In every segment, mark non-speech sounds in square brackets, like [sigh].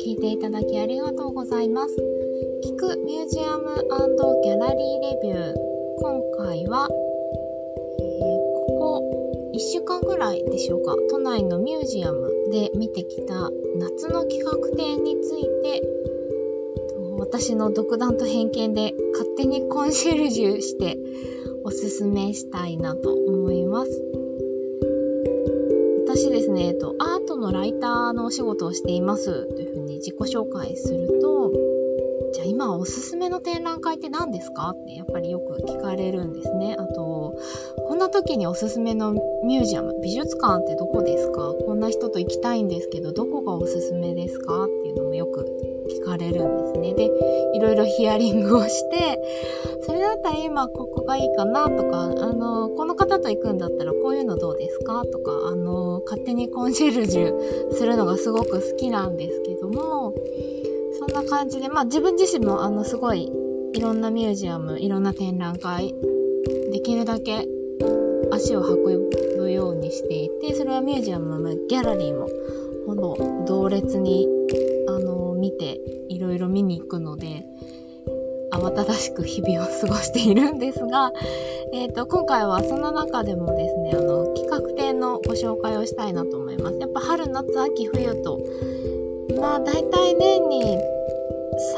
聞いていただきありがとうございます。聞くミュージアムギャラリーレビュー。今回は、えー、ここ1週間ぐらいでしょうか、都内のミュージアムで見てきた夏の企画展について、私の独断と偏見で勝手にコンシェルジュしておすすめしたいなと思います。私ですね、えっと、アートのライターのお仕事をしていますという自己紹介すると、じゃあ今おすすめの展覧会って何ですか？ってやっぱりよく聞かれるんですね。あと、こんな時におすすめのミュージアム、美術館ってどこですか？こんな人と行きたいんですけど、どこがおすすめですか？っていうのもよく聞かれるんですね。で、いろいろヒアリングをして、それだったら今ここがいいかなとか、あの、この方と行くんだったらこういうのどうですか？とか、あの、勝手にコンシェルジュするのがすごく好きなんですけども、そんな感じで、まあ自分自身もあのすごいいろんなミュージアム、いろんな展覧会、できるだけ足を運ぶようにしていて、それはミュージアムもギャラリーもほぼ同列にあの見ていろいろ見に行くので、慌ただしく日々を過ごしているんですが、[laughs] え、ー、と、今回はその中でもですね、あの、企画展のご紹介をしたいなと思います。やっぱ春、夏、秋、冬とまあ大体年に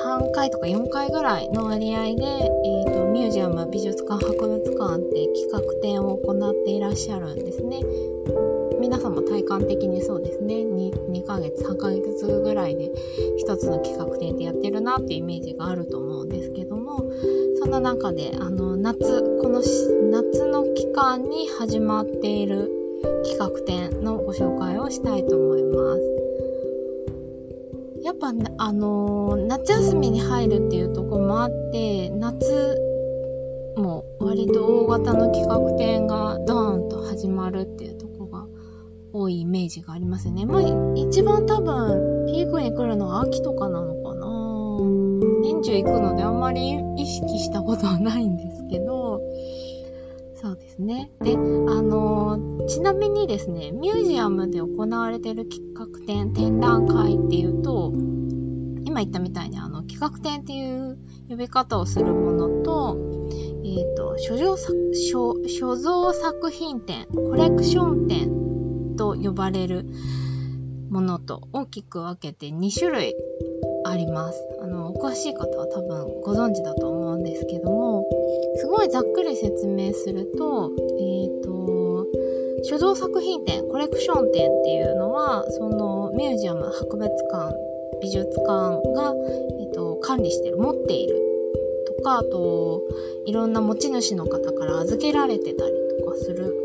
3回とか4回ぐらいの割合で、えーと、ミュージアム美術館博物館って企画展を行っていらっしゃるんですね皆さんも体感的にそうですね。2, 2ヶ月3ヶ月ぐらいで1つの企画展ってやってるなっていうイメージがあると思うんですけども。そんな中であの夏この夏の期間に始まっている企画展のご紹介をしたいと思います。やっぱ、あの、夏休みに入るっていうとこもあって、夏も割と大型の企画展がドーンと始まるっていう多いイメージがありますね。まあ、一番多分ピークに来るのは秋とかなのかな年中行くのであんまり意識したことはないんですけど、そうですね。で、あの、ちなみにですね、ミュージアムで行われてる企画展、展覧会っていうと、今言ったみたいにあの企画展っていう呼び方をするものと、えっ、ー、と、所蔵所、所蔵作品展、コレクション展と呼ばれるものと大きく分けて2種類あります。あの、お詳しい方は多分ご存知だと思うんですけども、すごいざっくり説明すると、えっ、ー、と、所蔵作品展、コレクション展っていうのは、そのミュージアム、博物館、美術館が、えーと、管理してる、持っているとか、あと、いろんな持ち主の方から預けられてたりとかする、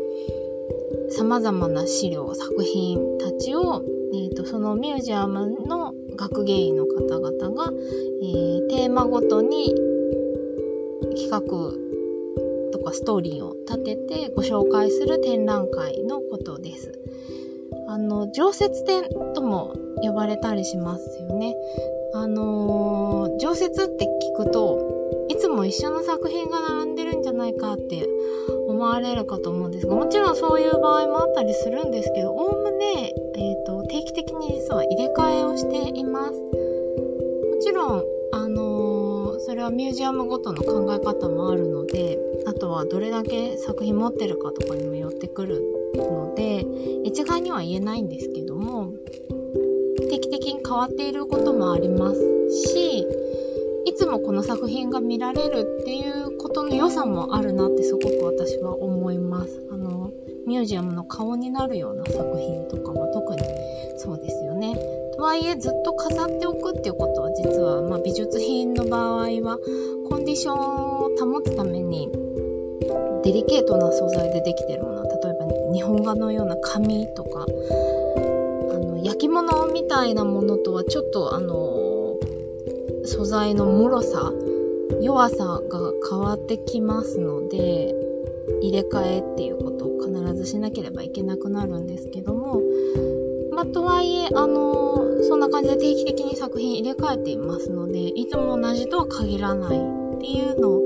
様々な資料、作品たちを、えーと、とそのミュージアムの学芸員の方々が、えー、テーマごとに企画とかストーリーを立ててご紹介する展覧会のことです。あの、常設展とも呼ばれたりしますよね。あのー、常設って聞くと、いつも一緒の作品が並んでるんじゃないかって思われるかと思うんですが、もちろんそういう場合もあったりするんですけど、おおむね、え、ー、と、定期的に実は入れ替えをしています。もちろん、あのー、それはミュージアムごとの考え方もあるので、あとはどれだけ作品持ってるかとかにもよってくるので、一概には言えないんですけども、定期的に変わっていることもありますし、いつもこの作品が見られるっていう良さもあるなってすごく私は思います。あの、ミュージアムの顔になるような作品とかは特にそうですよね。とはいえずっと飾っておくっていうことは実は、まあ、美術品の場合はコンディションを保つためにデリケートな素材でできてるもの例えば日本画のような紙とかあの焼き物みたいなものとはちょっとあの素材の脆さ弱さが変わってきますので入れ替えっていうことを必ずしなければいけなくなるんですけどもまあ、とはいえ、あの、そんな感じで定期的に作品入れ替えていますので、いつも同じとは限らないっていうのを、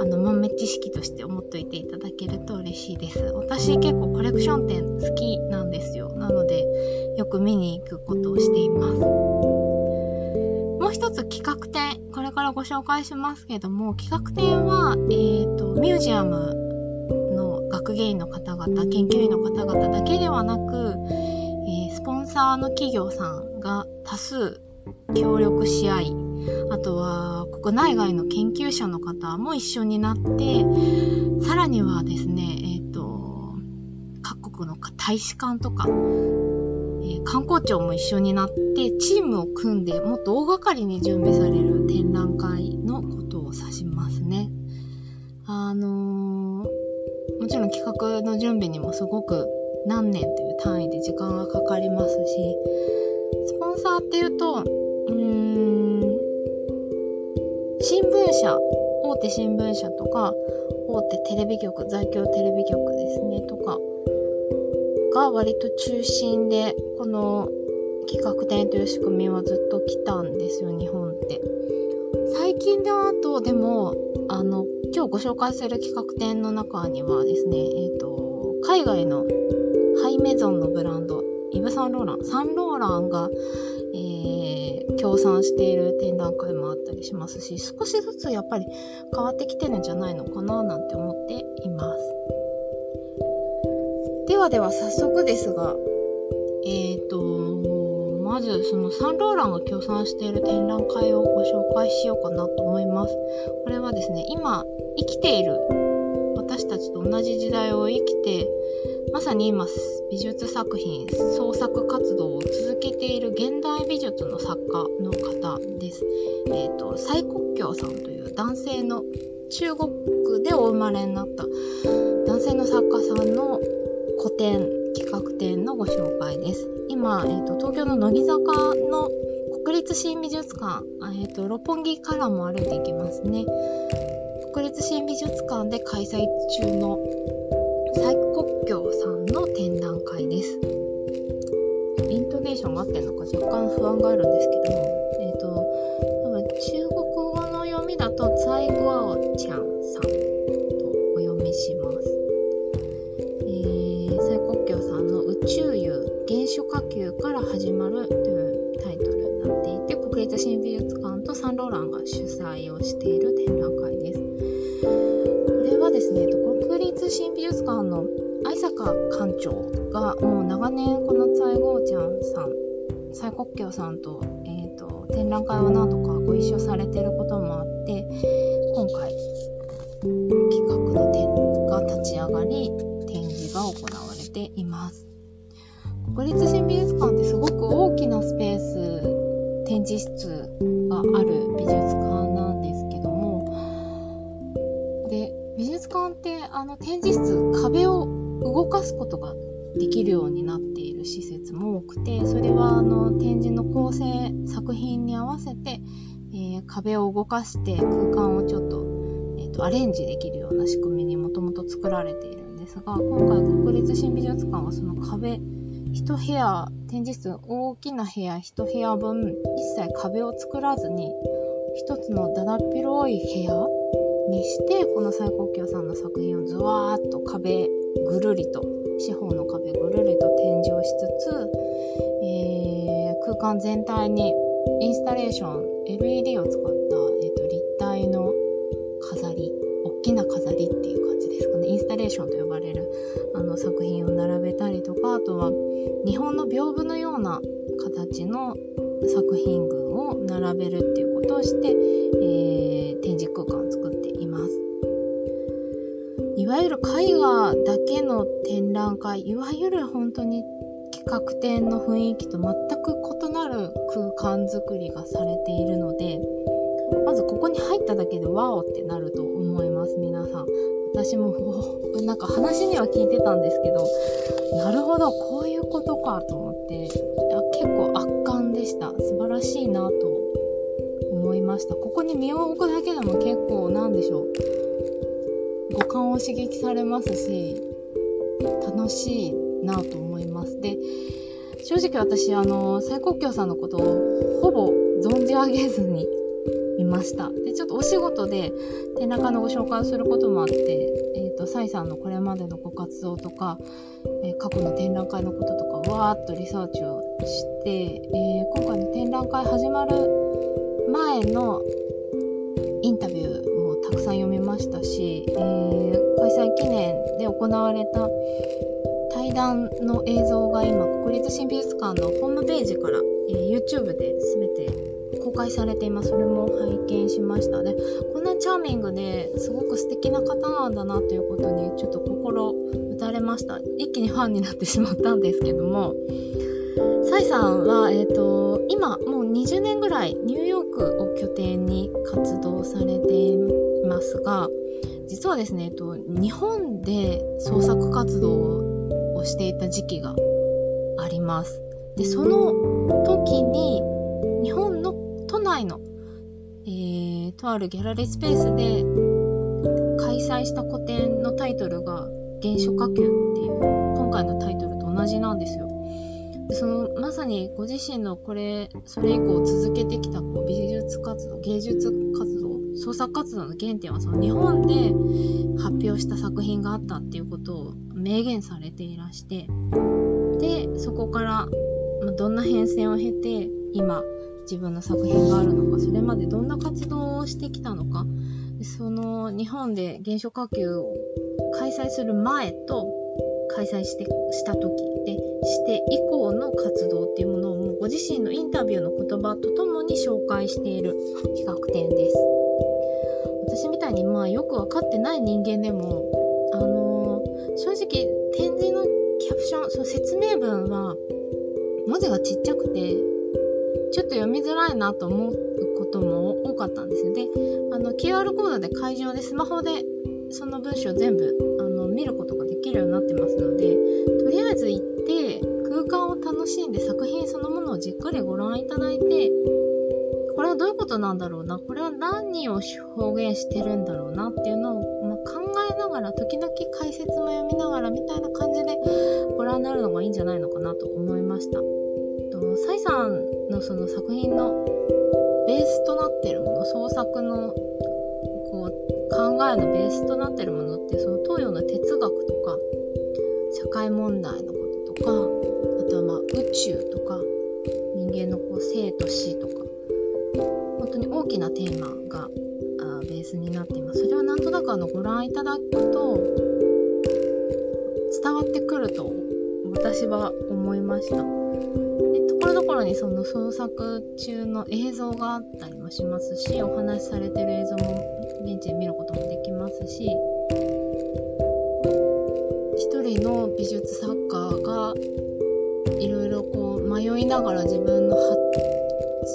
あの、豆知識として思っといていただけると嬉しいです。私結構コレクション展好きなんですよ。なので、よく見に行くことをしていますもう。一つ企画展、からご紹介しますけども、企画展は、えっ、と、ミュージアムの学芸員の方々、研究員の方々だけではなく、えー、スポンサーの企業さんが多数協力し合い、あとは国内外の研究者の方も一緒になって、さらにはですね、え、ー、と、各国の大使館とか、観光庁も一緒になって、チームを組んでもっと大掛かりに準備される展覧会のことを指しますね。あのー、もちろん企画の準備にもすごく何年という単位で時間がかかりますし、スポンサーっていうと、うーん、新聞社、大手新聞社とか、大手テレビ局、在京テレビ局ですね、とか、が割と中心で、この企画展という仕組みはずっと来たんですよ、日本って。最近だと、でも、あの、今日ご紹介する企画展の中にはですね、えっ、ー、と、海外のハイメゾンのブランド、イブ・サンローラン、サンローランが、えー、協賛している展覧会もあったりしますし、少しずつやっぱり変わってきてるんじゃないのかななんて思っています。ではでは早速ですが、え、ー、と、まずそのサンローランが協賛している展覧会をご紹介しようかなと思います。これはですね、今生きている私たちと同じ時代を生きてまさに今美術作品創作活動を続けている現代美術の作家の方です。えっ、ー、と蔡国強さんという男性の中国でお生まれになった男性の作家さんの個展企画展のご紹介です。今、えーと、東京の乃木坂の国立新美術館、えーと六本木からも歩いていきますね。国立新美術館で開催中の最国境さんの展覧会です。イントネーションが合ってるのか若干不安があるんですけども、初火球から始まるというタイトルになっていて、国立新美術館とサンローランが主催をしている展覧会です。これはですね、国立新美術館の愛坂館長がもう長年この蔡ゴーちゃんさん、蔡国強さんと,、えーと、展覧会を何度かご一緒されていることもあって、国立新美術館ってすごく大きなスペース、展示室がある美術館なんですけども、で、美術館ってあの展示室壁を動かすことができるようになっている施設も多くてそれはあの展示の構成作品に合わせて、えー、壁を動かして空間をちょっと,、えーと、アレンジできるような仕組みにもともと作られているんですが今回国立新美術館はその壁1部屋展示室大きな部屋1部屋分一切壁を作らずに一つのだだっ広い部屋にしてこの最高級さんの作品をずわーっと壁ぐるりと四方の壁ぐるりと展示をしつつ、えー、空間全体にインスタレーション LED を使っ日本の屏風のような形の作品群を並べるっていうことをして、えー、展示空間を作っています。いわゆる絵画だけの展覧会、いわゆる本当に企画展の雰囲気と全く異なる空間づくりがされているので、まずここに入っただけでワオってなると思います、皆さん。私も、なんか話には聞いてたんですけど、なるほど、ことかと思って、結構圧巻でした。素晴らしいなと思いました。ここに身を置くだけでも結構なんでしょう。五感を刺激されますし、楽しいなと思います。で、正直私、あの、最高級さんのことをほぼ存じ上げずにいました。で、ちょっとお仕事で展覧会のご紹介をすることもあって、えっ、ー、と、サイさんのこれまでのご活動とか、えー、過去の展覧会のこととか、わーっとリサーチをして、えー、今回の展覧会始まる前のインタビューもたくさん読みましたし、えー、開催記念で行われた対談の映像が今国立新美術館のホームページから、えー、YouTube で全て公開されています。それも拝見しましたでこんなチャーミングですごく素敵な方なんだなということにちょっと心打たれました。一気にファンになってしまったんですけども。サイさんは、えーと、今もう20年ぐらいニューヨークを拠点に活動されていますが実はですね、えーと、日本で創作活動をしていた時期があります。でその時に日本、えー、とあるギャラリースペースで開催した個展のタイトルが「原初火球」っていう今回のタイトルと同じなんですよ。そのまさにご自身のこれそれ以降続けてきたこう美術活動芸術活動創作活動の原点はその日本で発表した作品があったっていうことを明言されていらしてでそこから、まどんな変遷を経て今自分の作品があるのかそれまでどんな活動をしてきたのかその日本で原初火球を開催する前と開催してした時でして以降の活動っていうものをもうご自身のインタビューの言葉とともに紹介している企画展です。私みたいにまあよく分かってない人間でもあのー、正直展示のキャプションその説明文は文字がちっちゃくてちょっと読みづらいなと思うことも多かったんですよ。で、あの QR コードで会場でスマホでその文章全部あの見ることができるようになってますのでとりあえず行って空間を楽しんで作品そのものをじっくりご覧いただいてこれはどういうことなんだろうな？これは何を表現してるんだろうなっていうのを、まあ、考えながら時々解説も読みながらみたいな感じでご覧になるのがいいんじゃないのかなと思いました。とサイさんのその作品のベースとなってるもの創作のこう考えのベースとなってるものってその東洋の哲学とか社会問題のこととかあとはまあ宇宙とか人間のこう生と死とか本当に大きなテーマがあベースになっていますそれをなんとなくあのご覧いただくと伝わってくると私は思いました。ところにその創作中の映像があったりもしますしお話しされてる映像も現地で見ることもできますし一人の美術作家がいろいろこう迷いながら自分の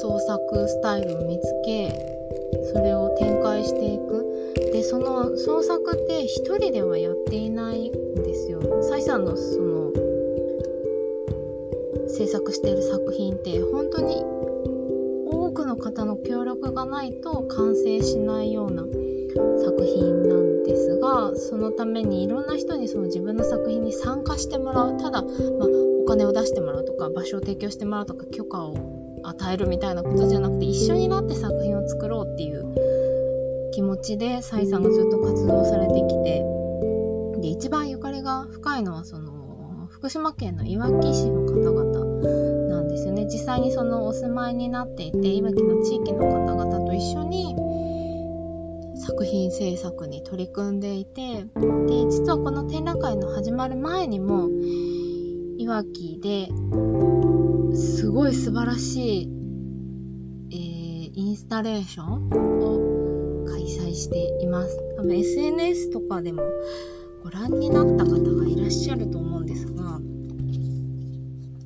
創作スタイルを見つけそれを展開していくでその創作って一人ではやっていないんですよ。サイさんのその制作している作品って本当に多くの方の協力がないと完成しないような作品なんですがそのためにいろんな人にその自分の作品に参加してもらう。ただ、まあ、お金を出してもらうとか場所を提供してもらうとか許可を与えるみたいなことじゃなくて一緒になって作品を作ろうっていう気持ちでサイさんがずっと活動されてきて。で一番ゆかりが深いのはその福島県のいわき市の方々際にそのお住まいになっていていわきの地域の方々と一緒に作品制作に取り組んでいてで実はこの展覧会の始まる前にもいわきですごい素晴らしい、えー、インスタレーションを開催しています。多分 SNS とかでもご覧になった方がいらっしゃると思うんですが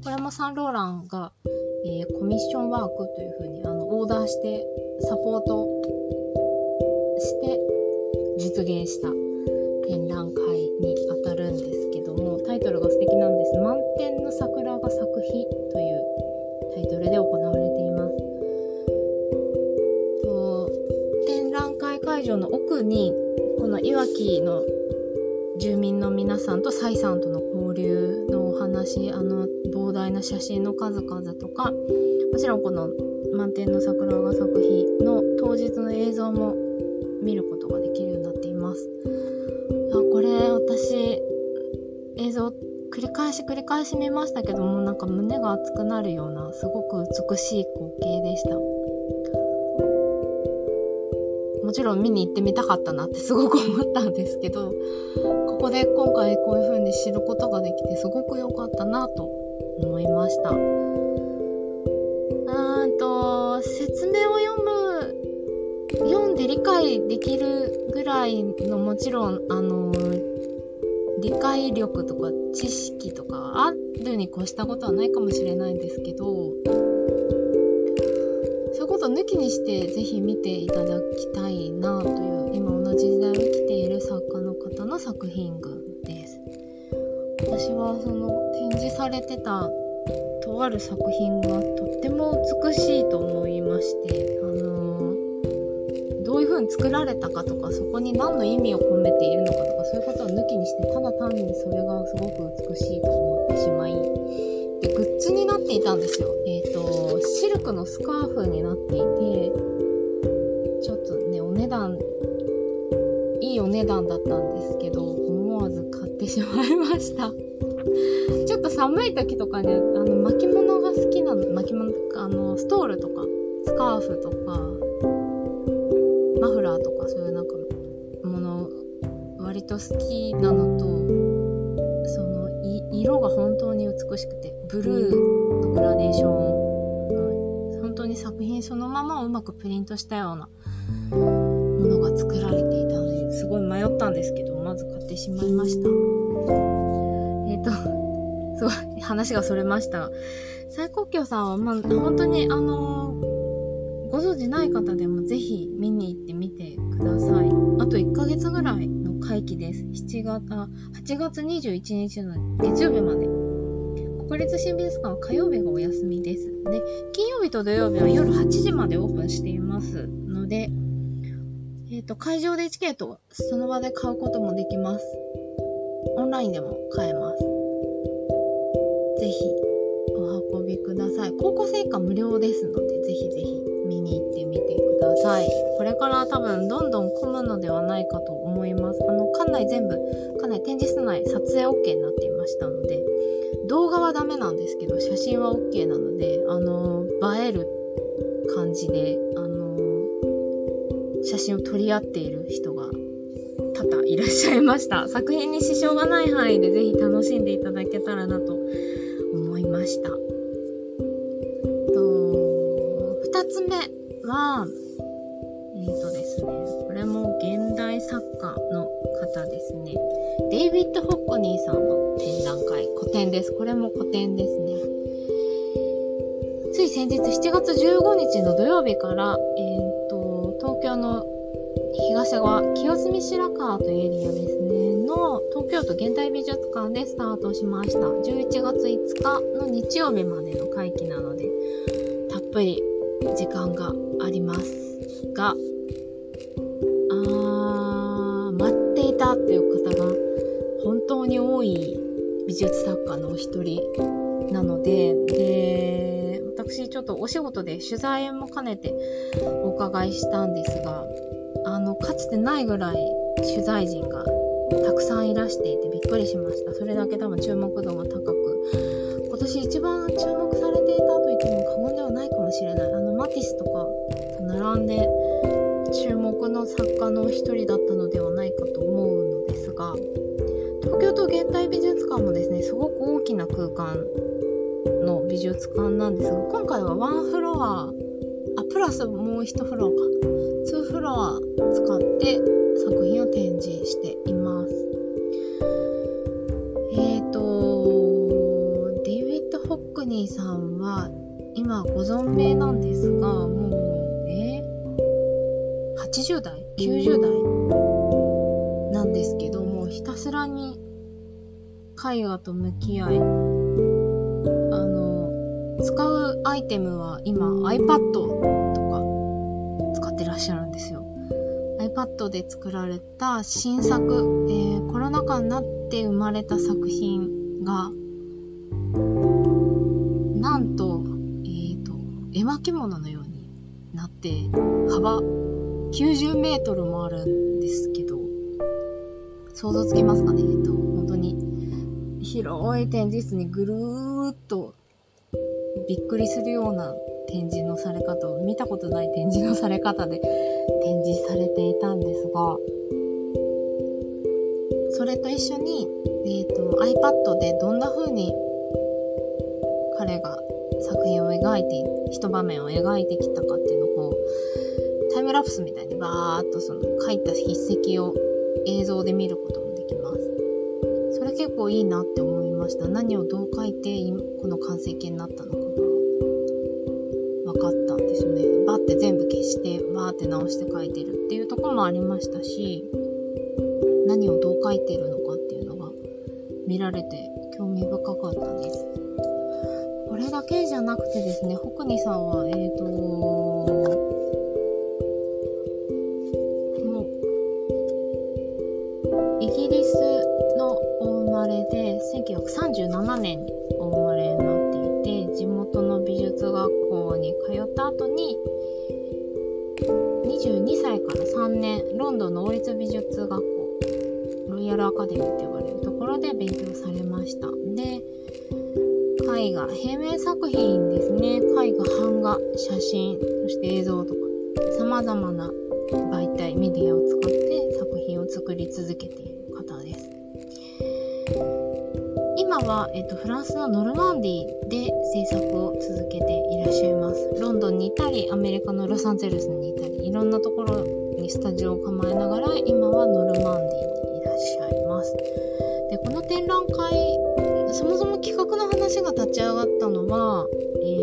小山サンローランが、えー、コミッションワークというふうにあのオーダーしてサポートして実現した展覧会にあたるんですけどもタイトルが素敵なんです「満天の桜が咲く日」というタイトルで行われています。と展覧会会場の奥にこのいわきの住民の皆さんとサイさんとの交流のお話あの膨大な写真の数々とかもちろんこの満天の桜が咲く日の当日の映像も見ることができるようになっています。あこれ私映像繰り返し繰り返し見ましたけどもなんか胸が熱くなるようなすごく美しい光景でした。もちろん見に行ってみたかったなってすごく思ったんですけど、ここで今回こういう風に知ることができてすごく良かったなと思いました。うんと、説明を読む、読んで理解できるぐらいのもちろん、あの、理解力とか知識とかあるに越したことはないかもしれないんですけど、そういうことを抜きにしてぜひ見ていただきたいなという今同じ時代を生きている作家の方の作品群です。私はその示されてたとある作品がとっても美しいと思いまして、あのー、どういう風に作られたかとかそこに何の意味を込めているのかとかそういうことを抜きにしてただ単にそれがすごく美しいと思ってしまいでグッズになっていたんですよ。え、ー、とシルクのスカーフになっていてちょっとねお値段いいお値段だったんですけど思わず買ってしまいました。寒い時とかねあの巻物が好きなの巻物あのストールとかスカーフとかマフラーとかそういうなんかもの割と好きなのとそのい色が本当に美しくてブルーのグラデーション。本当に作品そのままをうまくプリントしたようなものが作られていたのですごい迷ったんですけどまず買ってしまいました。えっ、ー、とすごい話がそれました最高級さんは、まあ、本当にあのご存知ない方でもぜひ見に行ってみてください。あと1ヶ月ぐらいの会期です。7月、あ、8月21日の月曜日まで。国立新美術館は火曜日がお休みです。で、金曜日と土曜日は夜8時までオープンしていますので、えっ、ー、と、会場でチケットをその場で買うこともできます。オンラインでも買えます。ぜひ、お運びください。高校生以下無料ですので、ぜひぜひ見に行ってみてください。これから多分どんどん混むのではないかと思います。あの、館内全部、館内展示室内撮影 OK になっていましたので、動画はダメなんですけど、写真は OK なので、あの、映える感じで、あの、写真を撮り合っている人が多々いらっしゃいました。作品に支障がない範囲でぜひ楽しんでいただけたらなとました。つ目は、えっ、ー、とですね、これも現代作家の方ですね。デイビッド・ホッコニーさんの展覧会、古典です。これも古典ですね。つい先日7月15日の土曜日から、えっ、ー、と、東京の東側、清澄白河というエリアですね、の京都現代美術館でスタートしました。11月5日の日曜日までの会期なので、たっぷり時間がありますが、あー、待っていたっていう方が本当に多い美術作家のお一人なので、で、私ちょっとお仕事で取材も兼ねてお伺いしたんですが、あの、かつてないぐらい取材陣がたくさんいらしていてびっくりしました。それだけ多分注目度が高く、今年一番注目されていたと言っても過言ではないかもしれない。あの、マティスとかと並んで注目の作家の一人だったのではないかと思うのですが、東京都現代美術館もですね、すごく大きな空間の美術館なんですが、今回はワンフロア、あ、プラスもう一フロアか。2フロア使って作品を展示しています。ニーさんは今ご存命なんですが、もう、えー、80代 ?90 代なんですけども、ひたすらに絵画と向き合い、あの、使うアイテムは今 iPad とか使ってらっしゃるんですよ。iPad で作られた新作、えー、コロナ禍になって生まれた作品が、なんと絵巻物のようになって、幅90メートルもあるんですけど、想像つきますかね？えっと、本当に広い展示室にぐるーっとびっくりするような展示のされ方を見たことない展示のされ方で [laughs] 展示されていたんですがそれと一緒に、えーと、iPad でどんな風に描いて一場面を描いてきたかっていうのをタイムラプスみたいにバーっとその書いた筆跡を映像で見ることもできます。それ結構いいなって思いました。何をどう書いてこの完成形になったのかが分かったんですよね。バッて全部消してバーって直して書いてるっていうところもありましたし何をどう書いてるのかっていうのが見られて興味深かったです。れだけじゃなくてですね北国さんはえっ、ー、と真、そして映像とか、様々な媒体、メディアを使って作品を作り続けている方です。今は、えっと、フランスのノルマンディで制作を続けていらっしゃいます。ロンドンにいたり、アメリカのロサンゼルスにいたり、いろんなところにスタジオを構えながら、今はノルマンディにいらっしゃいます。で、この展覧会、そもそも企画の話が立ち上がったのは、え、ー、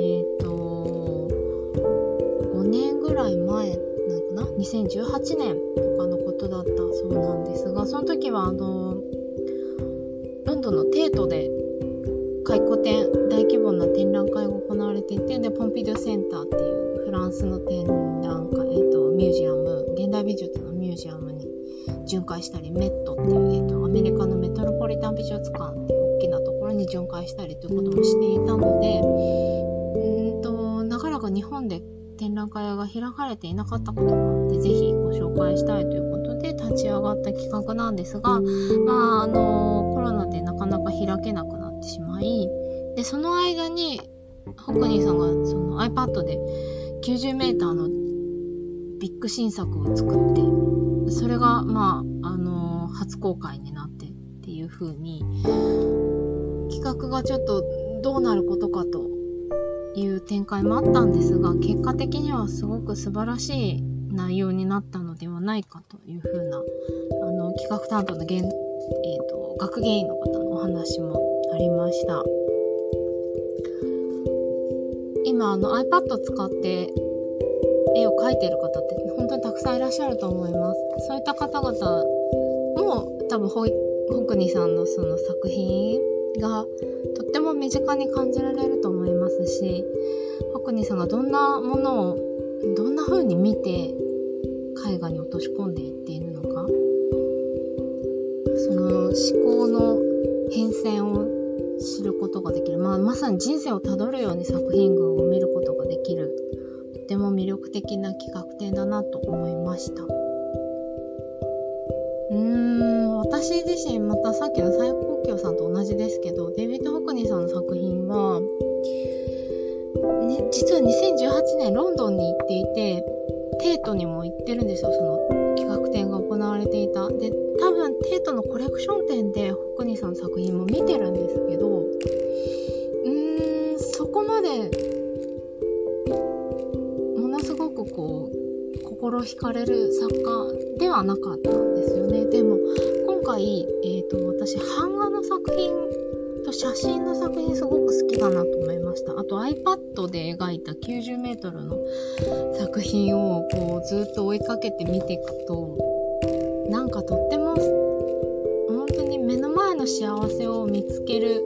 ?2018 年とかのことだったそうなんですが、その時はあの、ロンドンのテートで回顧展、大規模な展覧会が行われていて、で、ポンピドゥセンターっていうフランスの展覧会、え、ー、と、ミュージアム、現代美術のミュージアムに巡回したり、メットっていう、えーと、アメリカのメトロポリタン美術館っていう大きなところに巡回したりということもしていたので、うんと、なかなか日本で展覧会が開かれていなかったこともあって、ぜひご紹介したいということで立ち上がった企画なんですが、まあ、あの、コロナでなかなか開けなくなってしまい、で、その間に、ホクニーさんがその iPad で90メーターのビッグ新作を作って、それが、まあ、あの、初公開になってっていう風に、企画がちょっとどうなることかという展開もあったんですが、結果的にはすごく素晴らしい内容になったのではないかという風な、あの、企画担当の現、えっ、ー、と、学芸員の方のお話もありました。今、あの iPad 使って絵を描いてる方って本当にたくさんいらっしゃると思います。そういった方々も多分ホイホクニさんのその作品がとっても身近に感じられるますし、ホクニさんがどんなものをどんな風に見て絵画に落とし込んでいっているのか、その思考の変遷を知ることができる。まあ、まさに人生をたどるように作品群を見ることができるとても魅力的な企画展だなと思いました。うーん、私自身またさっきの最高級さんと同じですけど、デビッド・ホクニーさんの作品は、実は2018年ロンドンに行っていて、テートにも行ってるんですよ、その企画展が行われていた。で、多分テートのコレクション展でホクニーさんの作品も見てるんですけど、うーん、そこまでものすごくこう心惹かれる作家ではなかったんですよね。でも、今回、えっ、ー、と、私、版画の作品と写真の作品すごく好きだなと思いました。あと iPad で描いた90メートルの作品をこうずっと追いかけて見ていくと、なんかとっても本当に目の前の幸せを見つける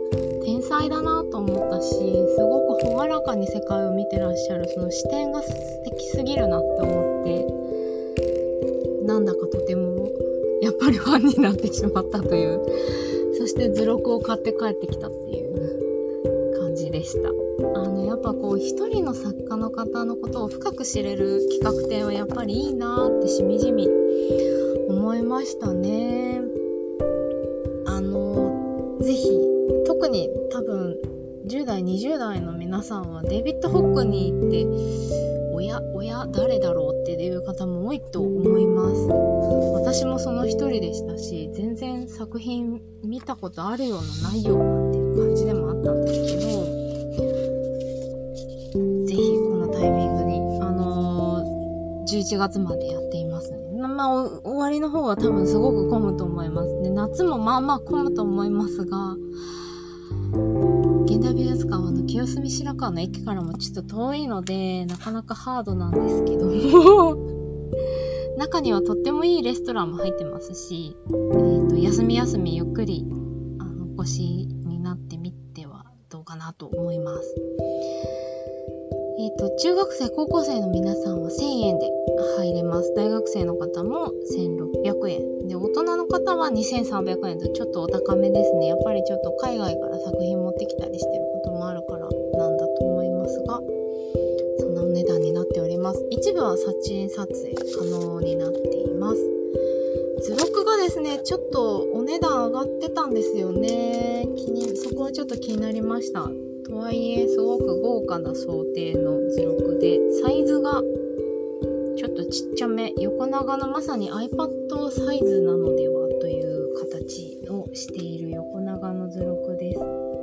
天才だなと思ったしすごく朗らかに世界を見てらっしゃるその視点が素敵すぎるなって思ってなんだかとてもやっぱりファンになってしまったというして図録を買って帰ってきたっていう感じでした。あのやっぱこう一人の作家の方のことを深く知れる企画展はやっぱりいいなってしみじみ思いましたね。あのぜひ特に多分10代、20代の皆さんはデビッド・ホックに行って、誰だろうっていう方も多いと思います。私もその一人でしたし、全然作品見たことあるようなないようなっていう感じでもあったんですけど、ぜひこのタイミングに、あのー、11月までやっていますね。まあ、終わりの方は多分すごく混むと思います。で、夏もまあまあ混むと思いますが、現代美術清澄白河の駅からもちょっと遠いので、なかなかハードなんですけども [laughs] 中にはとってもいいレストランも入ってますし、えーと、休み休みゆっくりあのお越しになってみてはどうかなと思います。えっ、ー、と、中学生、高校生の皆さんは1000円で入れます。大学生の方も1600円。で、大人の方は2300円とちょっとお高めですね。やっぱりちょっと海外から作品持ってきたりしてることもあるからなんだと思いますが、そんなお値段になっております。一部は撮影撮影可能になっています。図録がですね、ちょっとお値段上がってたんですよね。気に、そこはちょっと気になりました。とはいえ、すごく豪華な想定の図録で、サイズがちょっとちっちゃめ、横長のまさに iPad サイズなのではという形をしている横長の図録です。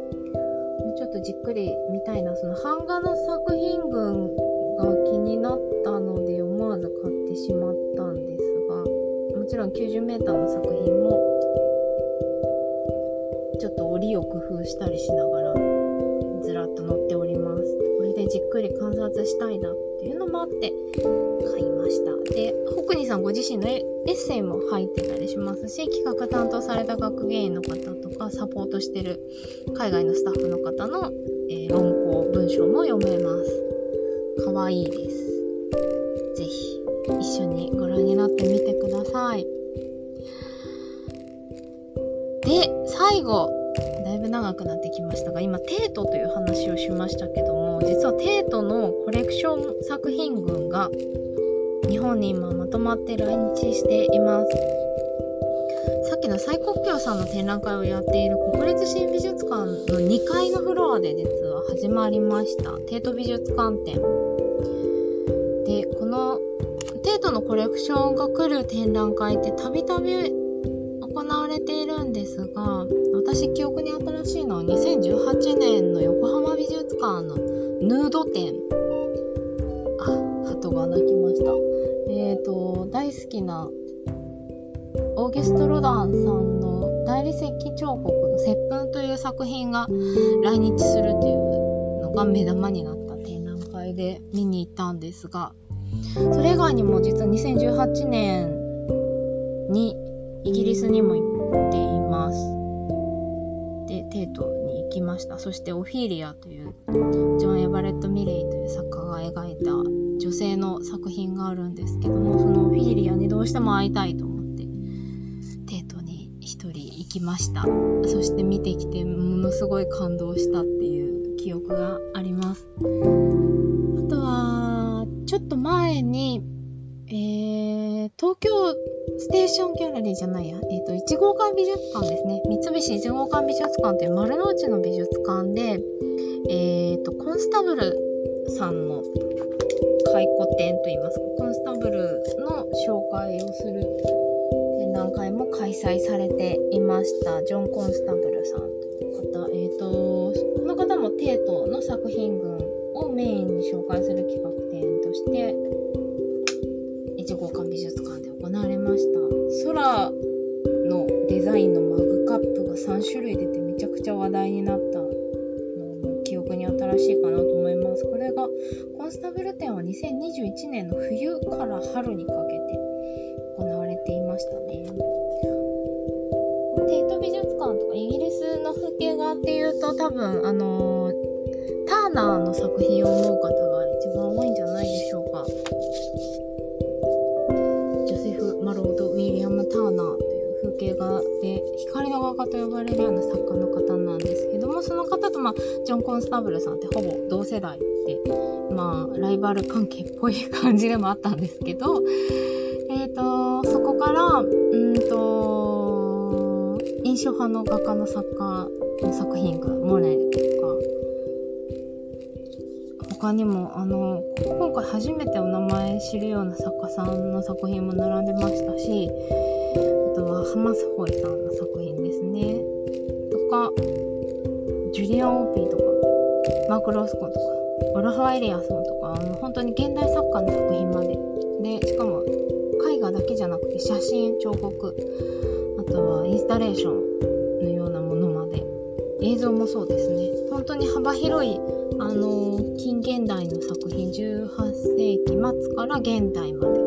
っとじっくり見たいな。その版画の作品群が気になったので思わず買ってしまったんですが、もちろん 90m の作品もちょっと折りを工夫したりしながらずらっと載っております。これでじっくり観察したいなっていうのもあって買いました。で、北国さんご自身のエッセイも入ってたりしますし、企画担当された学芸員の方とか、サポートしてる海外のスタッフの方の、えー、論考、文章も読めます。かわいいです。ぜひ、一緒にご覧になってみてください。で、最後、だいぶ長くなってきましたが、今、テートという話をしましたけども、実はテートのコレクション作品群が本に今まとまって来日しています。さっきの蔡国強さんの展覧会をやっている国立新美術館の2階のフロアで実は始まりました。テート美術館展。で、このテートのコレクションが来る展覧会ってたびたび行われているんですが、私記憶に新しいのは2018年の横浜美術館のヌード展。あ、鳩が鳴きました。好きなオーギュスト・ロダンさんの大理石彫刻の接吻という作品が来日するというのが目玉になった展覧会で見に行ったんですが、それ以外にも実は2018年にイギリスにも行っています。で、テートに行きました。そしてオフィリアというジョン・エバレット・ミレイという作家が描いた女性の作品があるんですけども、そのフィリアにどうしても会いたいと思って、テートに一人行きました。そして見てきてものすごい感動したっていう記憶があります。あとは、ちょっと前に、えー、東京ステーションギャラリーじゃないや、え、ー、と、1号館美術館ですね。三菱1号館美術館という丸の内の美術館で、えっ、ー、と、コンスタブルさんの回顧展といいますか、コンスタブルの紹介をする展覧会も開催されていました。ジョン・コンスタブルさんという方。え、ー、と、この方もテートの作品群をメインに紹介する企画展として、1号館美術館で行われました空のデザインのマグカップが3種類出てめちゃくちゃ話題になったのも記憶に新しいコンスタブル展は2021年の冬から春にかけて行われていましたね。テイト美術館とかイギリスの風景画っていうと多分あの、ターナーの作品を思う方と呼ばれるような作家の方なんですけどもその方と、まあ、ジョン・コンスタブルさんってほぼ同世代でまあライバル関係っぽい [laughs] 感じでもあったんですけどえっ、ー、とそこからうんと印象派の画家の作家の作品がモネ他にも、あの、今回初めてお名前知るような作家さんの作品も並んでましたし、あとはハマスホイさんの作品ですね。とか、ジュリアン・オーピーとか、マーク・ロスコンとか、オルハワ・エリアソンとか、あの本当に現代作家の作品まで。で、しかも絵画だけじゃなくて写真、彫刻、あとはインスタレーションのようなものまで、映像もそうですね。当に幅広い、あの、近現代の作品、18世紀末から現代まで、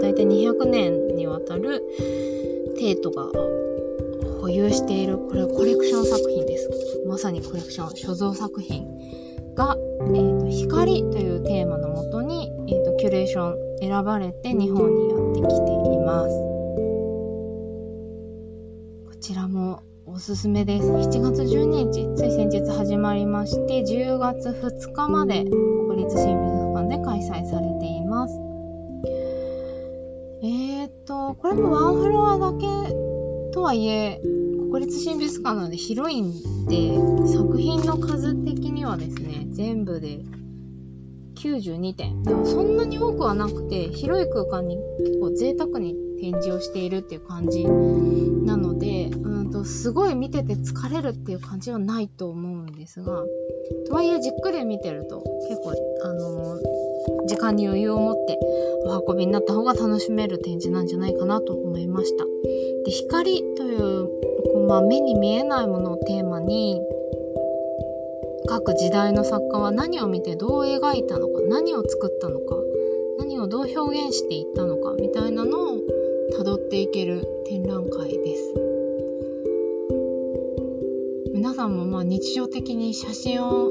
だいたい200年にわたるテートが保有している、これはコレクション作品です。まさにコレクション、所蔵作品が、えーと、光というテーマのもとに、えーと、キュレーション選ばれて日本にやってきています。こちらもおすすめです。7月12日、つい先日始まりまして、10月2日まで国立新美術館で開催されています。えーと、これもワンフロアだけとはいえ、国立新美術館なので広いんで、作品の数的にはですね、全部で92点。でもそんなに多くはなくて、広い空間に結構贅沢に展示をしているっていう感じなので、うと、すごい見てて疲れるっていう感じはないと思うんですが、とはいえじっくり見てると結構、あのー、時間に余裕を持ってお運びになった方が楽しめる展示なんじゃないかなと思いました。で、光というまあ、目に見えないものをテーマに各時代の作家は何を見てどう描いたのか何を作ったのか何をどう表現していったのかみたいなのを辿っていけるさんもまあ日常的に写真を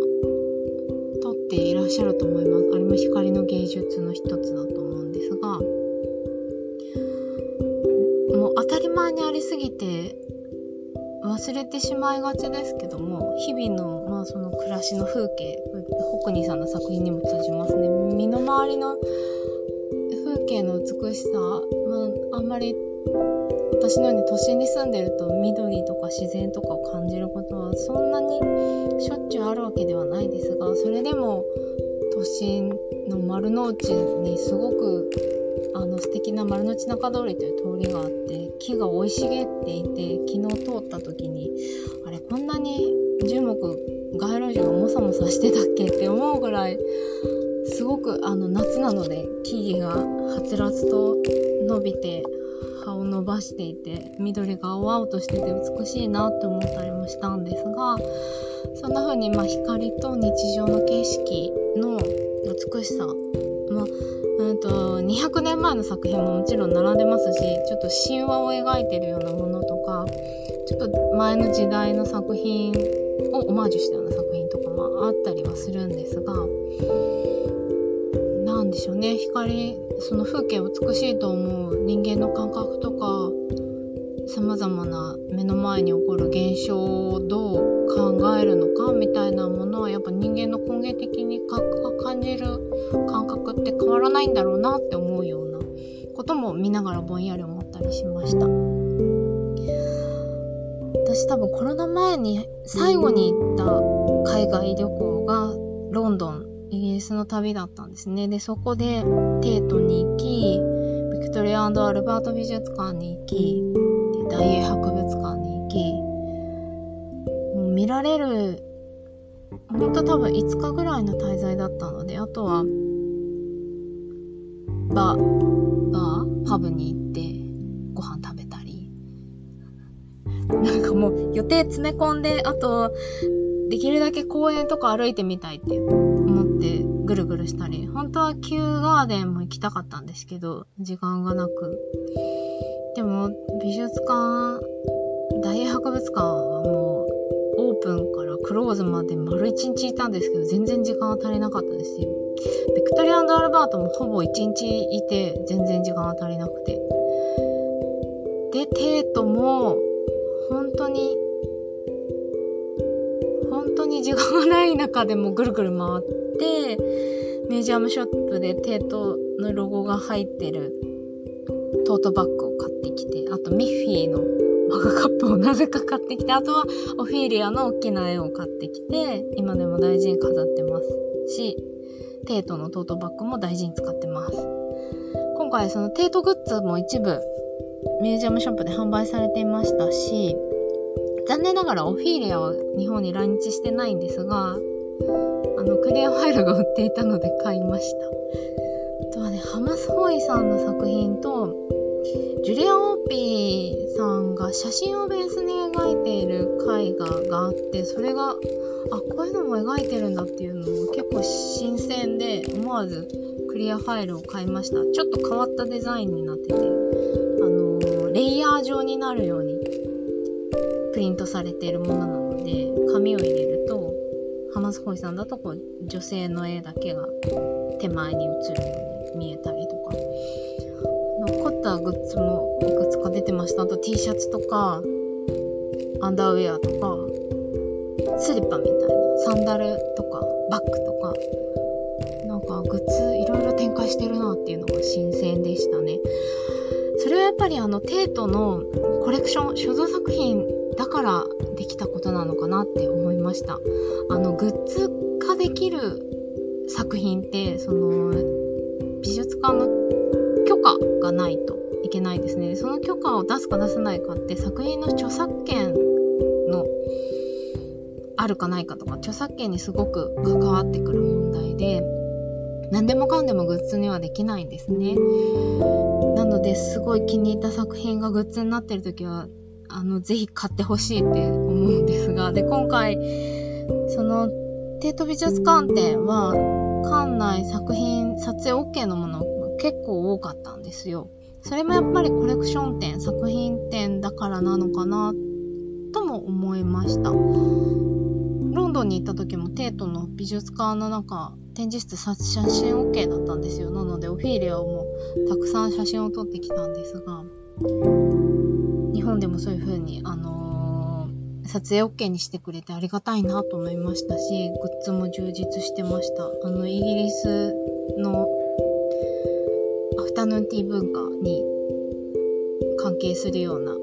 撮っていらっしゃると思います。あれも光の芸術の一つだと思うんですが。もう当たり前にありすぎて忘れてしまいがちですけども日々の,、まあその暮らしの風景北国さんの作品にも通じますね。身の回りの風景の美しさ、まあ、あんまり私のように都心に住んでると緑とか自然とかを感じることはそんなにしょっちゅうあるわけではないですがそれでも都心の丸の内にすごくあの素敵な丸の内中通りという通りがあって木が生い茂っていて昨日通った時にあれこんなに樹木街路樹がもさもさしてたっけって思うぐらいすごくあの夏なので木々がはつらつと伸びて葉を伸ばしていて緑が青々としてて美しいなって思ったりもしたんですがそんな風にま光と日常の景色の美しさ、まあうんと200年前の作品ももちろん並んでますしちょっと神話を描いてるようなものとかちょっと前の時代の作品をオマージュしたような作品とかもあったりはするんですがでしょうね。光その風景美しいと思う人間の感覚とかさまざまな目の前に起こる現象をどう考えるのかみたいなものはやっぱ人間の根源的に感じる感覚って変わらないんだろうなって思うようなことも見ながらぼんやり思ったりしました。私多分コロナ前に最後に行った海外旅行がロンドンリスの旅だったんですね。でそこでテートに行きビクトリアアルバート美術館に行き大英博物館に行き、もう見られる、ほんと多分5日ぐらいの滞在だったので、あとは、バー、バー、パブに行ってご飯食べたり、[laughs] なんかもう予定詰め込んで、あと、できるだけ公園とか歩いてみたいって思ってぐるぐるしたり、本当はキューガーデンも行きたかったんですけど、時間がなく。でも美術館大博物館はもうオープンからクローズまで丸一日いたんですけど全然時間は足りなかったですしビクトリアンアルバートもほぼ一日いて全然時間は足りなくてでテートも本当に本当に時間がない中でもぐるぐる回ってミュージアムショップでテートのロゴが入ってるトートバッグを買ってきて、あとミッフィーのマグカップをなぜか買ってきて、あとはオフィーリアの大きな絵を買ってきて、今でも大事に飾ってますし、テートのトートバッグも大事に使ってます。今回そのテートグッズも一部ミュージアムショップで販売されていましたし、残念ながらオフィーレアは日本に来日してないんですが、あの、クリアファイルが売っていたので買いました。あとはね、ハマス・ホイさんの作品と、ジュリアン・オーピーさんが写真をベースに描いている絵画があって、それが、あ、こういうのも描いてるんだっていうのも結構新鮮で、思わずクリアファイルを買いました。ちょっと変わったデザインになってて、あのー、レイヤー状になるようにプリントされているものなので、紙を入れると、ハマスホイさんだとこう女性の絵だけが手前に映るように見えたりとか、残ったグッズもいくつか出てました。あと T シャツとか、アンダーウェアとか、スリッパみたいな、サンダルとか、バッグとか、なんかグッズいろいろ展開してるなっていうのが新鮮でしたね。それはやっぱりあのテートのコレクション、所蔵作品だからできたことなのかなって思ました。あの、グッズ化できる作品って、その、美術館の許可がないといけないですね。その許可を出すか出さないかって作品の著作権のあるかないかとか、著作権にすごく関わってくる問題で、何でもかんでもグッズにはできないんですね。なのですごい気に入った作品がグッズになってる時はあの、ぜひ買ってほしいって思うんですが、で、今回、その、テート美術館展は、館内作品、撮影 OK のものが結構多かったんですよ。それもやっぱりコレクション展、作品展だからなのかな、とも思いました。ロンドンに行った時もテートの美術館の中、展示室写真 OK だったんですよ。なので、オフィーレアもたくさん写真を撮ってきたんですが、本でもそういう風に、あのー、撮影 OK にしてくれてありがたいなと思いましたし、グッズも充実してました。あの、イギリスのアフタヌーンティー文化に関係するような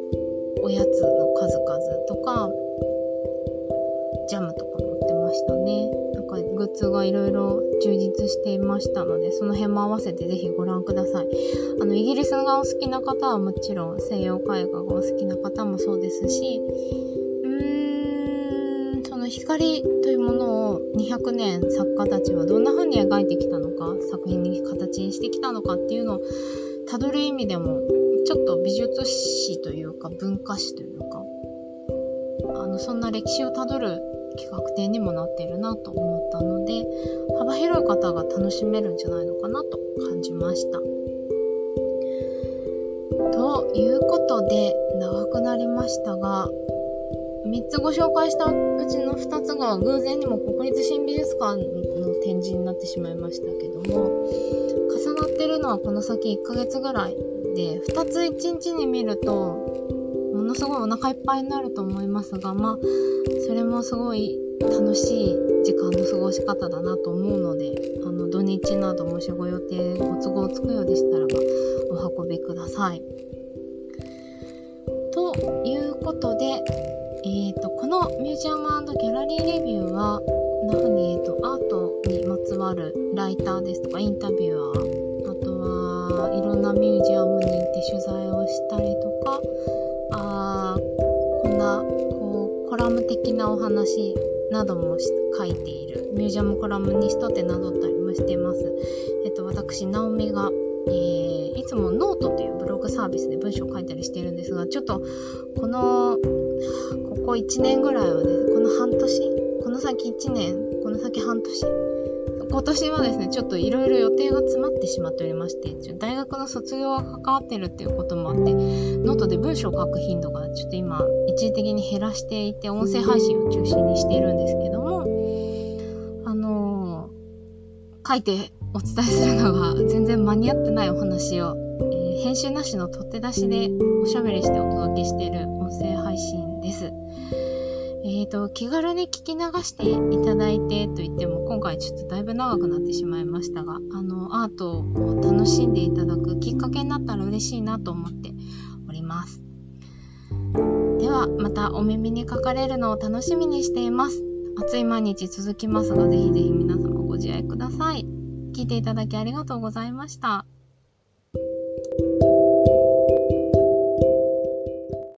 おやつの数々とか、ジャムとかも売ってましたね。グッズがいろいろ充実していましたので、その辺も合わせてぜひご覧ください。あの、イギリスがお好きな方はもちろん西洋絵画がお好きな方もそうですし、うーん、その光というものを200年作家たちはどんな風に描いてきたのか、作品に形にしてきたのかっていうのをたどる意味でも、ちょっと美術史というか文化史というか、あの、そんな歴史をたどる企画展にもなってるなと思ったので幅広い方が楽しめるんじゃないのかなと感じました。ということで長くなりましたが3つご紹介したうちの2つが偶然にも国立新美術館の展示になってしまいましたけども重なってるのはこの先1ヶ月ぐらいで2つ1日に見るとのすごいお腹いっぱいになると思いますがまあそれもすごい楽しい時間の過ごし方だなと思うのであの土日などもしご予定ご都合つくようでしたらばお運びください。ということで、えーと、このミュージアムギャラリーレビューはな風に、えーと、アートにまつわるライターですとかインタビュアーあとはいろんなミュージアムに行って取材をしたりとかコラム的なお話なども書いている。ミュージアムコラムニストって名乗ったりもしてます。えっと、私、ナオミが、えー、いつもノートというブログサービスで文章を書いたりしてるんですが、ちょっとこの、ここ1年ぐらいはね、この半年？この先1年？この先半年？今年はですね、ちょっといろいろ予定が詰まってしまっておりまして、大学の卒業が関わってるっていうこともあって、ノートで文章を書く頻度がちょっと今、一時的に減らしていて、音声配信を中心にしているんですけども、あのー、書いてお伝えするのが全然間に合ってないお話を、えー、編集なしの取って出しでおしゃべりしてお届けしている。えーと、気軽に聞き流していただいてと言っても、今回ちょっとだいぶ長くなってしまいましたが、あの、アートを楽しんでいただくきっかけになったら嬉しいなと思っております。では、またお耳にかかれるのを楽しみにしています。暑い毎日続きますが、ぜひぜひ皆様ご自愛ください。聞いていただきありがとうございました。